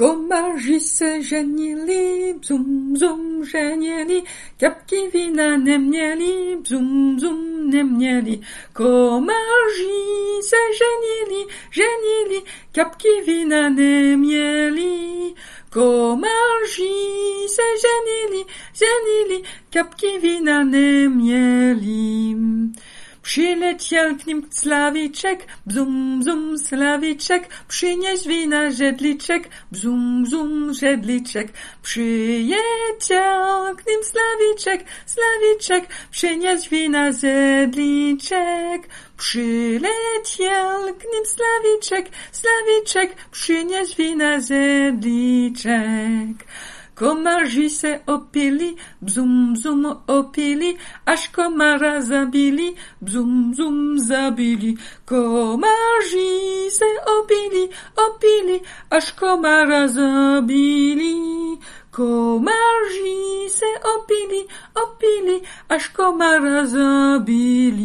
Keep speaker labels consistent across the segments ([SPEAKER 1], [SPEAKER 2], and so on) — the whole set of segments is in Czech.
[SPEAKER 1] Komaři se ženili, bzum, bzum, ženili, kapky vína neměli, bzum, bzum, neměli. Komaři se ženili, ženili, kapky vína neměli. Komaři se ženili, Przyleciał k nim slawiczek, bzum, bzum, slawiczek, przynieś wina żedliczek, bzum, bzum, żedliczek. Przyjechał k nim slawiczek, slawiczek, przynieś wina żedliczek. Przyleciał k nim slawiczek, slawiczek, przynieś wina żedliczek. Comme agissait Opélie, bzoum bzoum Opélie, h comme Razabili, bzoum bzoum Zabili. Comme agissait Opélie, Opélie, h comme Razabili. Comme agissait Opélie, Opélie, h comme Razabili.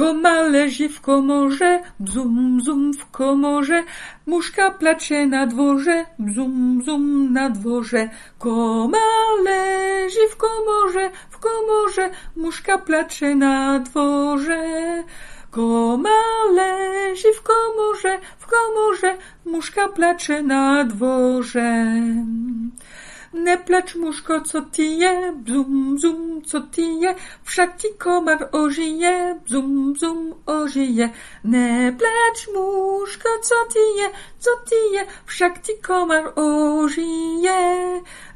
[SPEAKER 1] Koma leży w komorze, bzum, bzum w komorze, muszka placze na dworze, bzum, bzum na dworze. Koma leży w komorze, w komorze, muszka placze na dworze. Koma leży w komorze, w komorze, muszka placze na dworze. Ne placz muszko, co ty je, bzum, bzum, co ty je, wszak ci komar ożyje, bzum, bzum, ożyje. Ne placz muszko, co ty je, co ty je, wszak ci komar ożyje.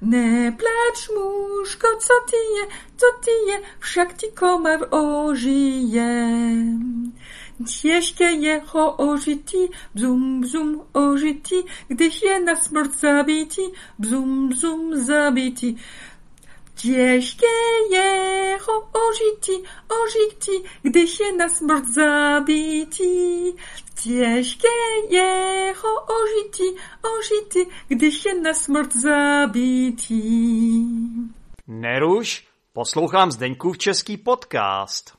[SPEAKER 1] Ne placz muszko, co ty je, co ty je, wszak ci komar ożyje. Těžké jeho ožití, bzum, bzum, ožití, když je na smrt zabití, bzum, bzum, zabití. Těžké jeho ožití, ožití, když je na smrt zabití. Těžké jeho ožití, ožití, když je na smrt zabití.
[SPEAKER 2] Neruš, poslouchám Zdeňkův český podcast.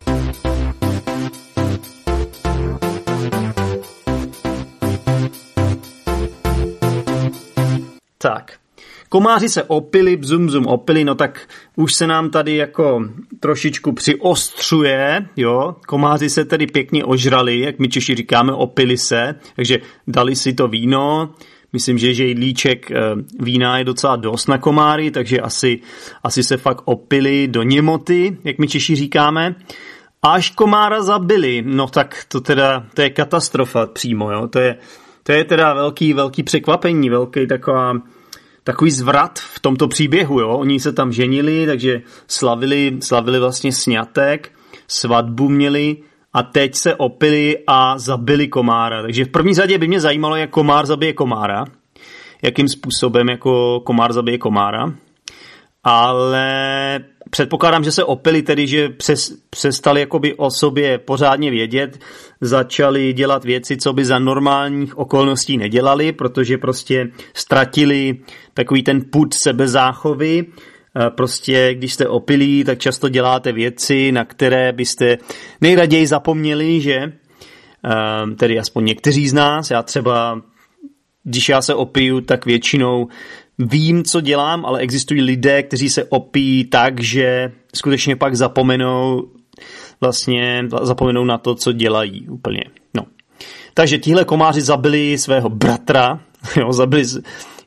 [SPEAKER 2] Komáři se opili, bzum, bzum, opili, no tak už se nám tady jako trošičku přiostřuje, jo, komáři se tedy pěkně ožrali, jak my Češi říkáme, opili se, takže dali si to víno, myslím, že žejdlíček eh, vína je docela dost na komáry, takže asi, asi se fakt opili do němoty, jak my Češi říkáme, až komára zabili, no tak to teda, to je katastrofa přímo, jo, to je, to je teda velký, velký překvapení, velký taková, takový zvrat v tomto příběhu, jo. Oni se tam ženili, takže slavili, slavili vlastně sňatek, svatbu měli a teď se opili a zabili komára. Takže v první řadě by mě zajímalo, jak komár zabije komára. Jakým způsobem jako komár zabije komára. Ale předpokládám, že se opili tedy, že přes, přestali jakoby o sobě pořádně vědět, začali dělat věci, co by za normálních okolností nedělali, protože prostě ztratili takový ten put sebezáchovy, Prostě, když jste opilí, tak často děláte věci, na které byste nejraději zapomněli, že? Tedy aspoň někteří z nás. Já třeba, když já se opiju, tak většinou vím, co dělám, ale existují lidé, kteří se opíjí tak, že skutečně pak zapomenou vlastně zapomenou na to, co dělají úplně. No. Takže tihle komáři zabili svého bratra, jo, zabili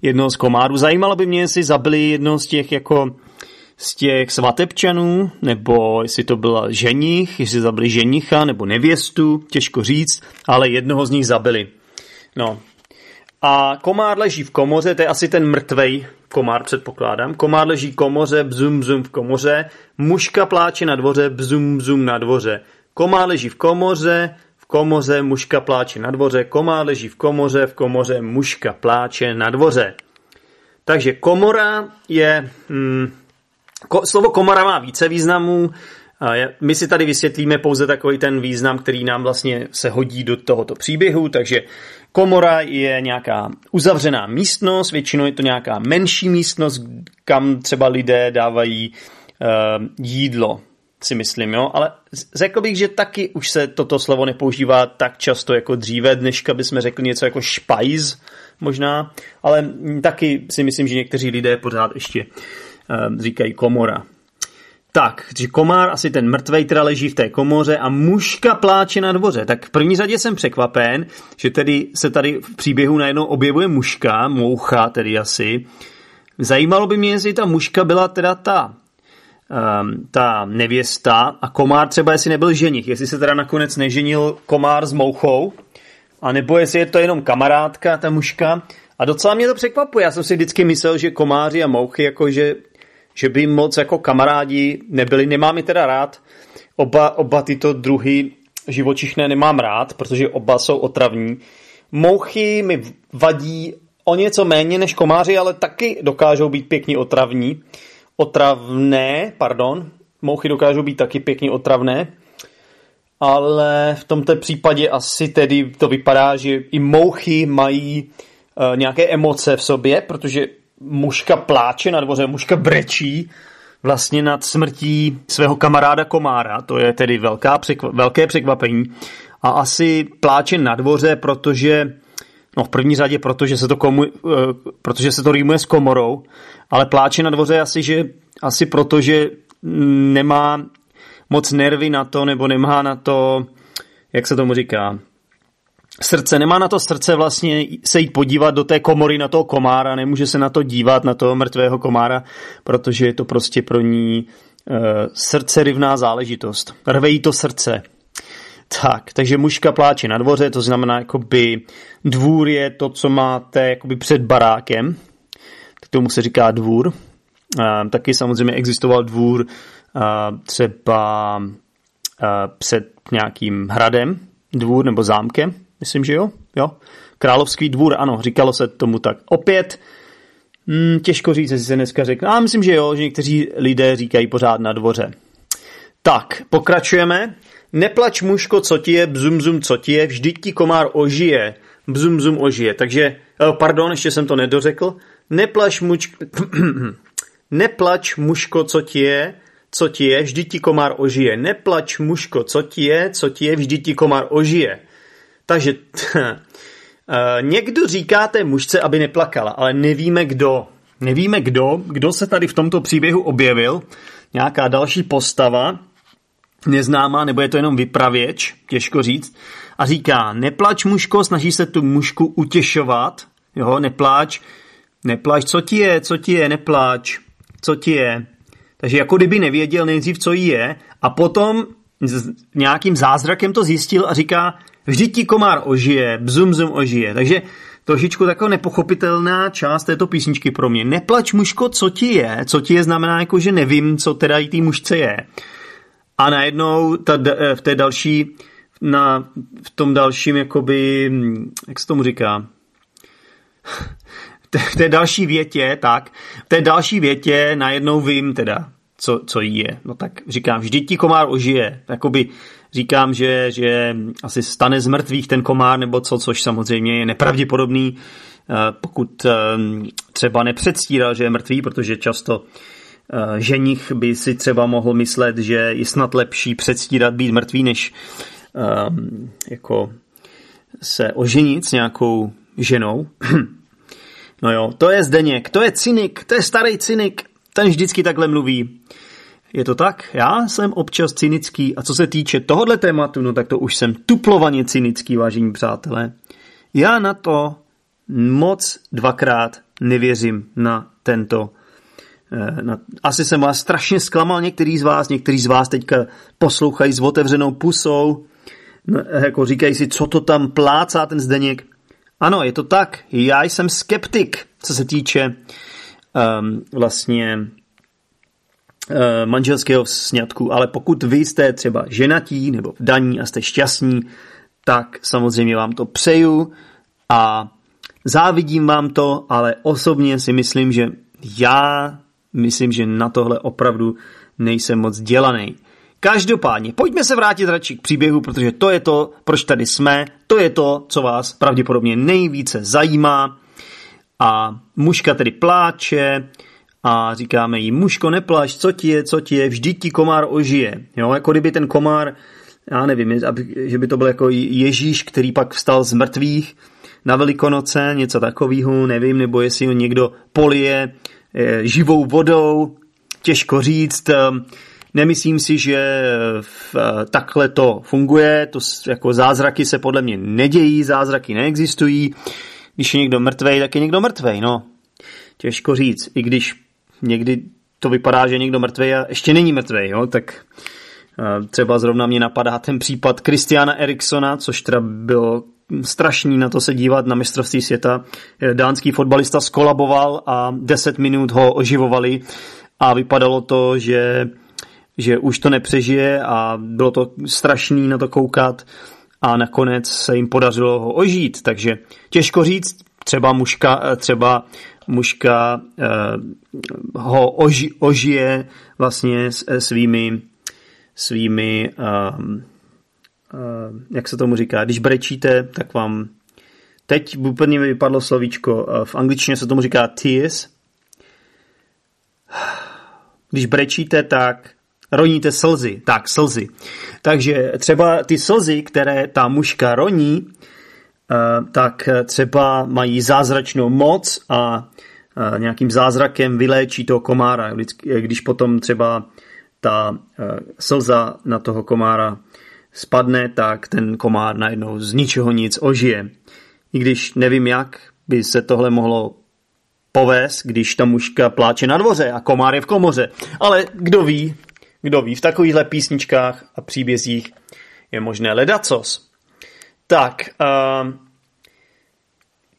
[SPEAKER 2] jednoho z komárů. Zajímalo by mě, jestli zabili jednoho z těch jako z těch svatebčanů, nebo jestli to byla ženich, jestli zabili ženicha nebo nevěstu, těžko říct, ale jednoho z nich zabili. No, a komár leží v komoře, to je asi ten mrtvej komár, předpokládám. Komár leží v komoře, bzum, bzum v komoře. Muška pláče na dvoře, bzum, bzum na dvoře. Komár leží v komoře, v komoře, muška pláče na dvoře. Komár leží v komoře, v komoře, muška pláče na dvoře. Takže komora je... Hmm, ko, slovo komora má více významů. My si tady vysvětlíme pouze takový ten význam, který nám vlastně se hodí do tohoto příběhu, takže Komora je nějaká uzavřená místnost, většinou je to nějaká menší místnost, kam třeba lidé dávají uh, jídlo. si myslím, jo, ale řekl bych, že taky už se toto slovo nepoužívá tak často jako dříve, dneška bychom řekli něco jako špajz možná, ale taky si myslím, že někteří lidé pořád ještě uh, říkají komora. Tak, že komár, asi ten mrtvej teda leží v té komoře a muška pláče na dvoře. Tak v první řadě jsem překvapen, že tedy se tady v příběhu najednou objevuje muška, moucha tedy asi. Zajímalo by mě, jestli ta muška byla teda ta um, ta nevěsta a komár třeba jestli nebyl ženich, jestli se teda nakonec neženil komár s mouchou, a nebo jestli je to jenom kamarádka, ta muška. A docela mě to překvapuje. Já jsem si vždycky myslel, že komáři a mouchy, jakože že by moc jako kamarádi nebyli. Nemám je teda rád. Oba, oba tyto druhy živočišné nemám rád, protože oba jsou otravní. Mouchy mi vadí o něco méně než komáři, ale taky dokážou být pěkně otravní. Otravné, pardon. Mouchy dokážou být taky pěkně otravné. Ale v tomto případě asi tedy to vypadá, že i mouchy mají uh, nějaké emoce v sobě, protože muška pláče na dvoře, muška brečí vlastně nad smrtí svého kamaráda Komára, to je tedy velká překva- velké překvapení. A asi pláče na dvoře, protože No v první řadě, protože se to, komu, uh, protože se to rýmuje s komorou, ale pláče na dvoře asi, že, asi proto, že nemá moc nervy na to, nebo nemá na to, jak se tomu říká, srdce, nemá na to srdce vlastně se jít podívat do té komory na toho komára, nemůže se na to dívat, na toho mrtvého komára, protože je to prostě pro ní uh, srdcerivná záležitost. Rve jí to srdce. Tak, takže mužka pláče na dvoře, to znamená, jakoby dvůr je to, co máte jakoby před barákem, k tomu se říká dvůr. Uh, taky samozřejmě existoval dvůr uh, třeba uh, před nějakým hradem, dvůr nebo zámkem, Myslím, že jo? jo? Královský dvůr, ano, říkalo se tomu tak. Opět, hmm, těžko říct, jestli se dneska řekne. A myslím, že jo, že někteří lidé říkají pořád na dvoře. Tak, pokračujeme. Neplač muško, co ti je, bzum, bzum, co ti je, vždyť ti komár ožije, bzum, bzum, ožije. Takže, eh, pardon, ještě jsem to nedořekl. Neplač mučko, neplač muško, co ti je, co ti je, vždyť ti komár ožije. Neplač muško, co ti je, co ti je, vždyť ti komár ožije. Takže uh, někdo říká té mužce, aby neplakala, ale nevíme kdo. Nevíme kdo, kdo se tady v tomto příběhu objevil. Nějaká další postava, neznámá, nebo je to jenom vypravěč, těžko říct. A říká, neplač mužko, snaží se tu mužku utěšovat. Jo, nepláč, nepláč, co ti je, co ti je, nepláč, co ti je. Takže jako kdyby nevěděl nejdřív, co jí je, a potom nějakým zázrakem to zjistil a říká, Vždyť ti komár ožije, bzum bzum ožije. Takže trošičku taková nepochopitelná část této písničky pro mě. Neplač mužko, co ti je. Co ti je znamená jako, že nevím, co teda i té mužce je. A najednou ta, eh, v té další, na, v tom dalším, jakoby, jak se tomu říká, v té další větě, tak, v té další větě najednou vím teda, co, co jí je. No tak říkám, vždyť ti komár ožije. Jakoby říkám, že, že asi stane z mrtvých ten komár nebo co, což samozřejmě je nepravděpodobný, eh, pokud eh, třeba nepředstíral, že je mrtvý, protože často eh, ženich by si třeba mohl myslet, že je snad lepší předstírat být mrtvý, než jako se oženit s nějakou ženou. No jo, to je Zdeněk, to je cynik, to je starý cynik, ten vždycky takhle mluví. Je to tak? Já jsem občas cynický a co se týče tohohle tématu, no tak to už jsem tuplovaně cynický, vážení přátelé. Já na to moc dvakrát nevěřím na tento eh, na, asi jsem vás strašně zklamal některý z vás, někteří z vás teďka poslouchají s otevřenou pusou, no, jako říkají si, co to tam plácá ten Zdeněk. Ano, je to tak, já jsem skeptik, co se týče um, vlastně manželského sňatku, ale pokud vy jste třeba ženatí nebo daní a jste šťastní, tak samozřejmě vám to přeju a závidím vám to, ale osobně si myslím, že já myslím, že na tohle opravdu nejsem moc dělaný. Každopádně, pojďme se vrátit radši k příběhu, protože to je to, proč tady jsme, to je to, co vás pravděpodobně nejvíce zajímá. A mužka tedy pláče, a říkáme jí, mužko neplaš, co ti je, co ti je, vždyť ti komár ožije. Jo, jako kdyby ten komár, já nevím, že by to byl jako Ježíš, který pak vstal z mrtvých na Velikonoce, něco takového, nevím, nebo jestli ho někdo polije eh, živou vodou, těžko říct. Nemyslím si, že v, takhle to funguje, to jako zázraky se podle mě nedějí, zázraky neexistují. Když je někdo mrtvej, tak je někdo mrtvej, no. Těžko říct, i když někdy to vypadá, že někdo mrtvej a ještě není mrtvej, jo, tak třeba zrovna mě napadá ten případ Kristiana Eriksona, což teda bylo strašný na to se dívat na mistrovství světa. Dánský fotbalista skolaboval a 10 minut ho oživovali. A vypadalo to, že, že už to nepřežije a bylo to strašný na to koukat. A nakonec se jim podařilo ho ožít, takže těžko říct, třeba mužka, třeba mužka eh, ho oži, ožije vlastně svými svými uh, uh, jak se tomu říká, když brečíte, tak vám teď úplně mi vypadlo slovíčko, uh, v angličtině se tomu říká tears, když brečíte, tak roníte slzy. Tak, slzy. Takže třeba ty slzy, které ta mužka roní, eh, tak třeba mají zázračnou moc a eh, nějakým zázrakem vyléčí toho komára. Když potom třeba ta eh, slza na toho komára spadne, tak ten komár najednou z ničeho nic ožije. I když nevím, jak by se tohle mohlo poves, když ta mužka pláče na dvoře a komár je v komoře. Ale kdo ví, kdo ví, v takovýchhle písničkách a příbězích je možné ledacos. Tak, uh,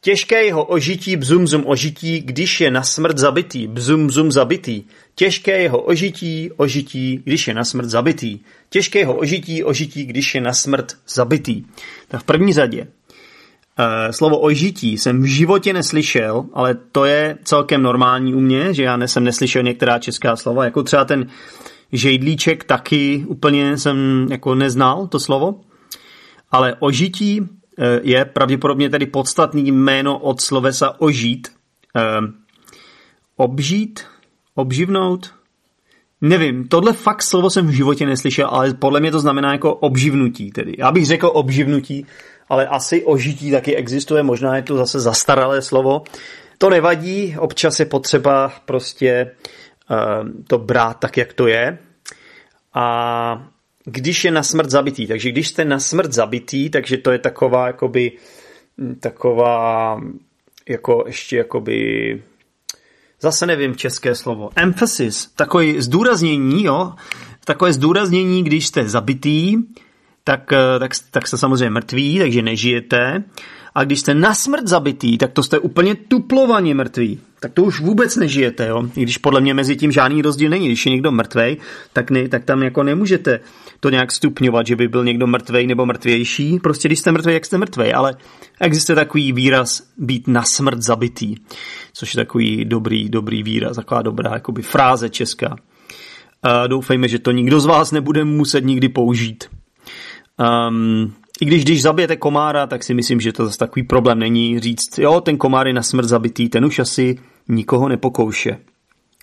[SPEAKER 2] těžké jeho ožití, bzum zum ožití, když je na smrt zabitý, bzum zum zabitý. Těžké jeho ožití, ožití, když je na smrt zabitý. Těžké jeho ožití, ožití, když je na smrt zabitý. Tak v první řadě Eh, slovo ožití jsem v životě neslyšel, ale to je celkem normální u mě, že já jsem neslyšel některá česká slova, jako třeba ten žejdlíček taky úplně jsem jako neznal to slovo, ale ožití eh, je pravděpodobně tedy podstatný jméno od slovesa ožít. Eh, obžít, obživnout, Nevím, tohle fakt slovo jsem v životě neslyšel, ale podle mě to znamená jako obživnutí tedy. Já bych řekl obživnutí, ale asi ožití taky existuje, možná je to zase zastaralé slovo. To nevadí, občas je potřeba prostě uh, to brát tak, jak to je. A když je na smrt zabitý, takže když jste na smrt zabitý, takže to je taková jakoby taková jako ještě jakoby zase nevím české slovo, emphasis, takové zdůraznění, jo, takové zdůraznění, když jste zabitý, tak, eh, tak, tak jste samozřejmě mrtví, takže nežijete. A když jste na smrt zabitý, tak to jste úplně tuplovaně mrtví. Tak to už vůbec nežijete, jo. I když podle mě mezi tím žádný rozdíl není. Když je někdo mrtvej, tak, ne, tak tam jako nemůžete to nějak stupňovat, že by byl někdo mrtvej nebo mrtvější. Prostě když jste mrtvej, jak jste mrtvej. Ale existuje takový výraz být na smrt zabitý, což je takový dobrý, dobrý výraz, taková dobrá jakoby fráze česká. A doufejme, že to nikdo z vás nebude muset nikdy použít. Um, I když když zabijete komára, tak si myslím, že to zase takový problém není říct, jo, ten komár je na smrt zabitý, ten už asi nikoho nepokouše.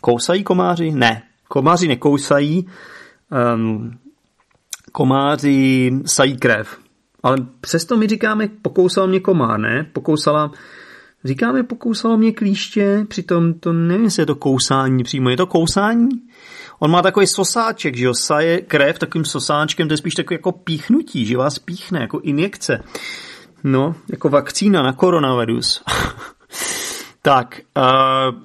[SPEAKER 2] Kousají komáři? Ne. Komáři nekousají, um, komáři sají krev. Ale přesto my říkáme, pokousal mě komár, ne? Pokousala, říkáme, pokousalo mě klíště, přitom to nevím, jestli je to kousání přímo, je to kousání? On má takový sosáček, že jo, saje krev takovým sosáčkem, to je spíš takový jako píchnutí, že vás píchne, jako injekce. No, jako vakcína na koronavirus. tak, uh,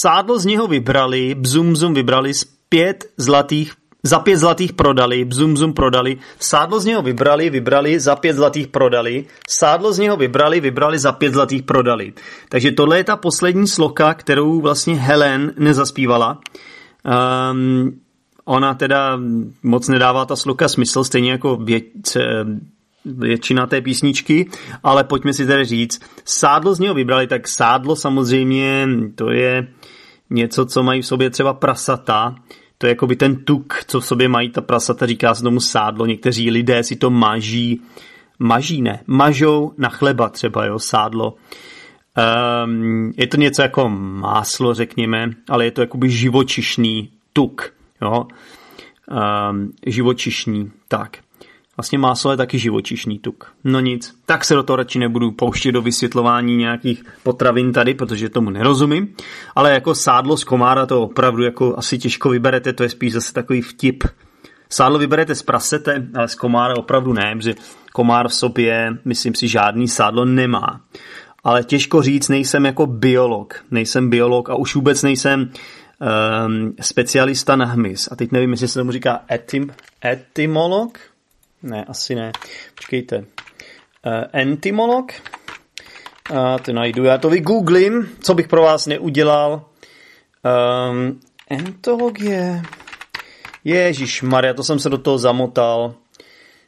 [SPEAKER 2] sádlo z něho vybrali, bzum zum vybrali z pět zlatých za pět zlatých prodali, bzum zum prodali, sádlo z něho vybrali, vybrali, za pět zlatých prodali, sádlo z něho vybrali, vybrali, za pět zlatých prodali. Takže tohle je ta poslední sloka, kterou vlastně Helen nezaspívala. Um, ona teda moc nedává ta sluka smysl, stejně jako věc, většina té písničky, ale pojďme si tedy říct, sádlo z něho vybrali, tak sádlo samozřejmě to je něco, co mají v sobě třeba prasata, to je jako by ten tuk, co v sobě mají ta prasata, říká se tomu sádlo, někteří lidé si to maží, maží ne, mažou na chleba třeba, jo, sádlo. Um, je to něco jako máslo, řekněme, ale je to jakoby živočišný tuk. Jo? Um, živočišný, tak. Vlastně máslo je taky živočišný tuk. No nic, tak se do toho radši nebudu pouštět do vysvětlování nějakých potravin tady, protože tomu nerozumím. Ale jako sádlo z komára to opravdu jako asi těžko vyberete, to je spíš zase takový vtip. Sádlo vyberete z prasete, ale z komára opravdu ne, protože komár v sobě, myslím si, žádný sádlo nemá. Ale těžko říct, nejsem jako biolog. Nejsem biolog a už vůbec nejsem um, specialista na hmyz. A teď nevím, jestli se tomu říká etym, etymolog? Ne, asi ne. Počkejte. Uh, entomolog? A to najdu, já to vygooglím, co bych pro vás neudělal. Um, entologie. Ježíš Maria, to jsem se do toho zamotal.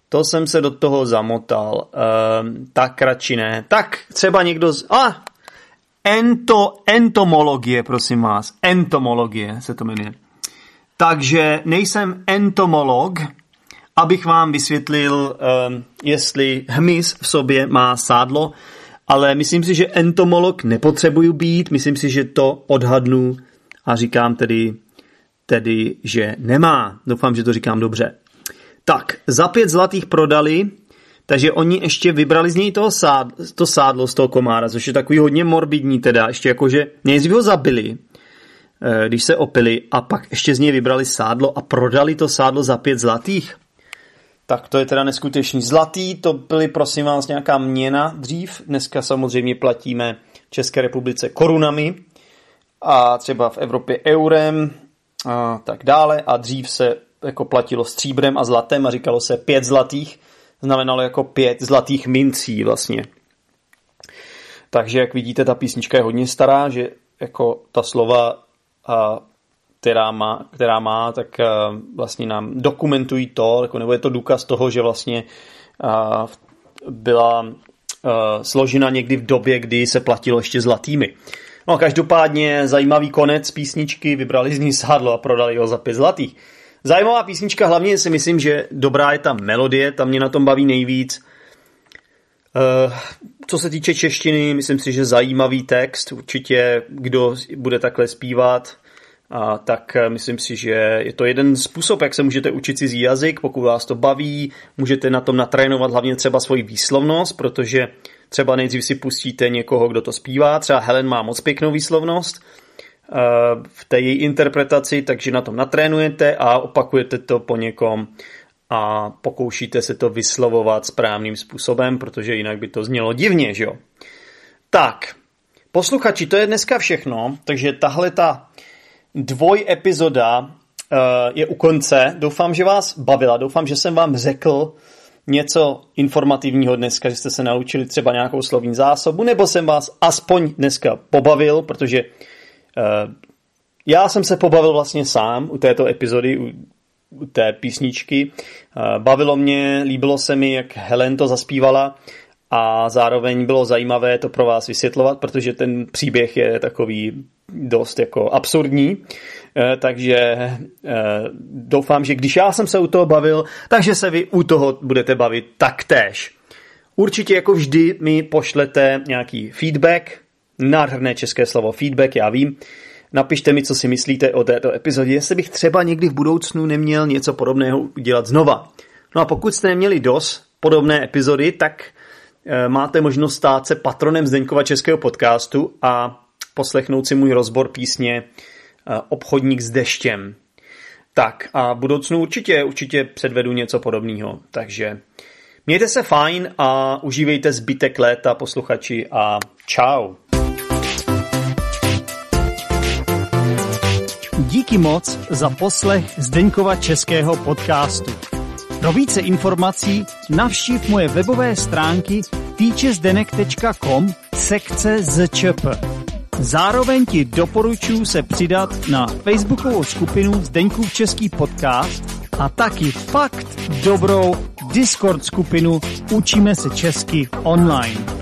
[SPEAKER 2] To jsem se do toho zamotal. Um, tak radši ne. Tak třeba někdo z... A! Ah, ento, entomologie, prosím vás. Entomologie se to jmenuje. Takže nejsem entomolog, abych vám vysvětlil, um, jestli hmyz v sobě má sádlo, ale myslím si, že entomolog nepotřebuju být, myslím si, že to odhadnu a říkám tedy, tedy, že nemá. Doufám, že to říkám dobře. Tak, za pět zlatých prodali, takže oni ještě vybrali z něj toho sád, to sádlo z toho komára, což je takový hodně morbidní teda, ještě jakože nejdřív ho zabili, eh, když se opili a pak ještě z něj vybrali sádlo a prodali to sádlo za pět zlatých. Tak to je teda neskutečný. Zlatý, to byly prosím vás nějaká měna dřív. Dneska samozřejmě platíme v České republice korunami a třeba v Evropě eurem a tak dále. A dřív se jako platilo stříbrem a zlatem a říkalo se pět zlatých. Znamenalo jako pět zlatých mincí vlastně. Takže jak vidíte, ta písnička je hodně stará, že jako ta slova a která má, která má tak uh, vlastně nám dokumentují to, jako, nebo je to důkaz toho, že vlastně uh, byla uh, složena někdy v době, kdy se platilo ještě zlatými. No každopádně zajímavý konec písničky, vybrali z ní sádlo a prodali ho za pět zlatých. Zajímavá písnička, hlavně si myslím, že dobrá je ta melodie, tam mě na tom baví nejvíc. Co se týče češtiny, myslím si, že zajímavý text, určitě kdo bude takhle zpívat, a tak eh, myslím si, že je to jeden způsob, jak se můžete učit cizí jazyk, pokud vás to baví, můžete na tom natrénovat hlavně třeba svoji výslovnost, protože třeba nejdřív si pustíte někoho, kdo to zpívá, třeba Helen má moc pěknou výslovnost eh, v té její interpretaci, takže na tom natrénujete a opakujete to po někom a pokoušíte se to vyslovovat správným způsobem, protože jinak by to znělo divně, že jo? Tak, posluchači, to je dneska všechno, takže tahle ta dvoj epizoda uh, je u konce. Doufám, že vás bavila, doufám, že jsem vám řekl něco informativního dneska, že jste se naučili třeba nějakou slovní zásobu, nebo jsem vás aspoň dneska pobavil, protože uh, já jsem se pobavil vlastně sám u této epizody, u, té písničky. Uh, bavilo mě, líbilo se mi, jak Helen to zaspívala a zároveň bylo zajímavé to pro vás vysvětlovat, protože ten příběh je takový dost jako absurdní, eh, takže eh, doufám, že když já jsem se u toho bavil, takže se vy u toho budete bavit taktéž. Určitě jako vždy mi pošlete nějaký feedback, nádherné české slovo feedback, já vím, Napište mi, co si myslíte o této epizodě, jestli bych třeba někdy v budoucnu neměl něco podobného udělat znova. No a pokud jste neměli dost podobné epizody, tak eh, máte možnost stát se patronem Zdeňkova českého podcastu a poslechnout si můj rozbor písně eh, Obchodník s deštěm. Tak a v budoucnu určitě, určitě předvedu něco podobného. Takže mějte se fajn a užívejte zbytek léta posluchači a čau.
[SPEAKER 3] Díky moc za poslech Zdeňkova českého podcastu. Pro více informací navštív moje webové stránky teachersdenek.com sekce zčp. Zároveň ti doporučuji se přidat na facebookovou skupinu Zdeňkův Český podcast a taky fakt dobrou Discord skupinu Učíme se česky online.